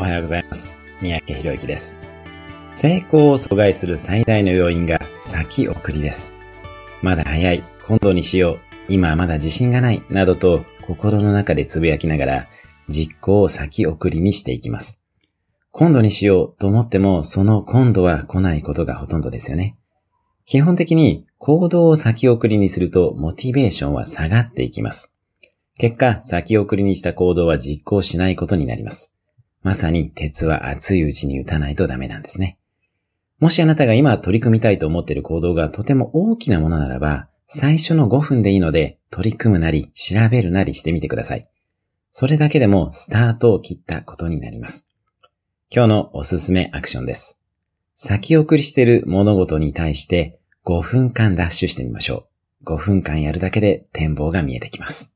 おはようございます。三宅博之です。成功を阻害する最大の要因が先送りです。まだ早い、今度にしよう、今はまだ自信がない、などと心の中でつぶやきながら実行を先送りにしていきます。今度にしようと思ってもその今度は来ないことがほとんどですよね。基本的に行動を先送りにするとモチベーションは下がっていきます。結果、先送りにした行動は実行しないことになります。まさに鉄は熱いうちに打たないとダメなんですね。もしあなたが今取り組みたいと思っている行動がとても大きなものならば、最初の5分でいいので取り組むなり調べるなりしてみてください。それだけでもスタートを切ったことになります。今日のおすすめアクションです。先送りしている物事に対して5分間ダッシュしてみましょう。5分間やるだけで展望が見えてきます。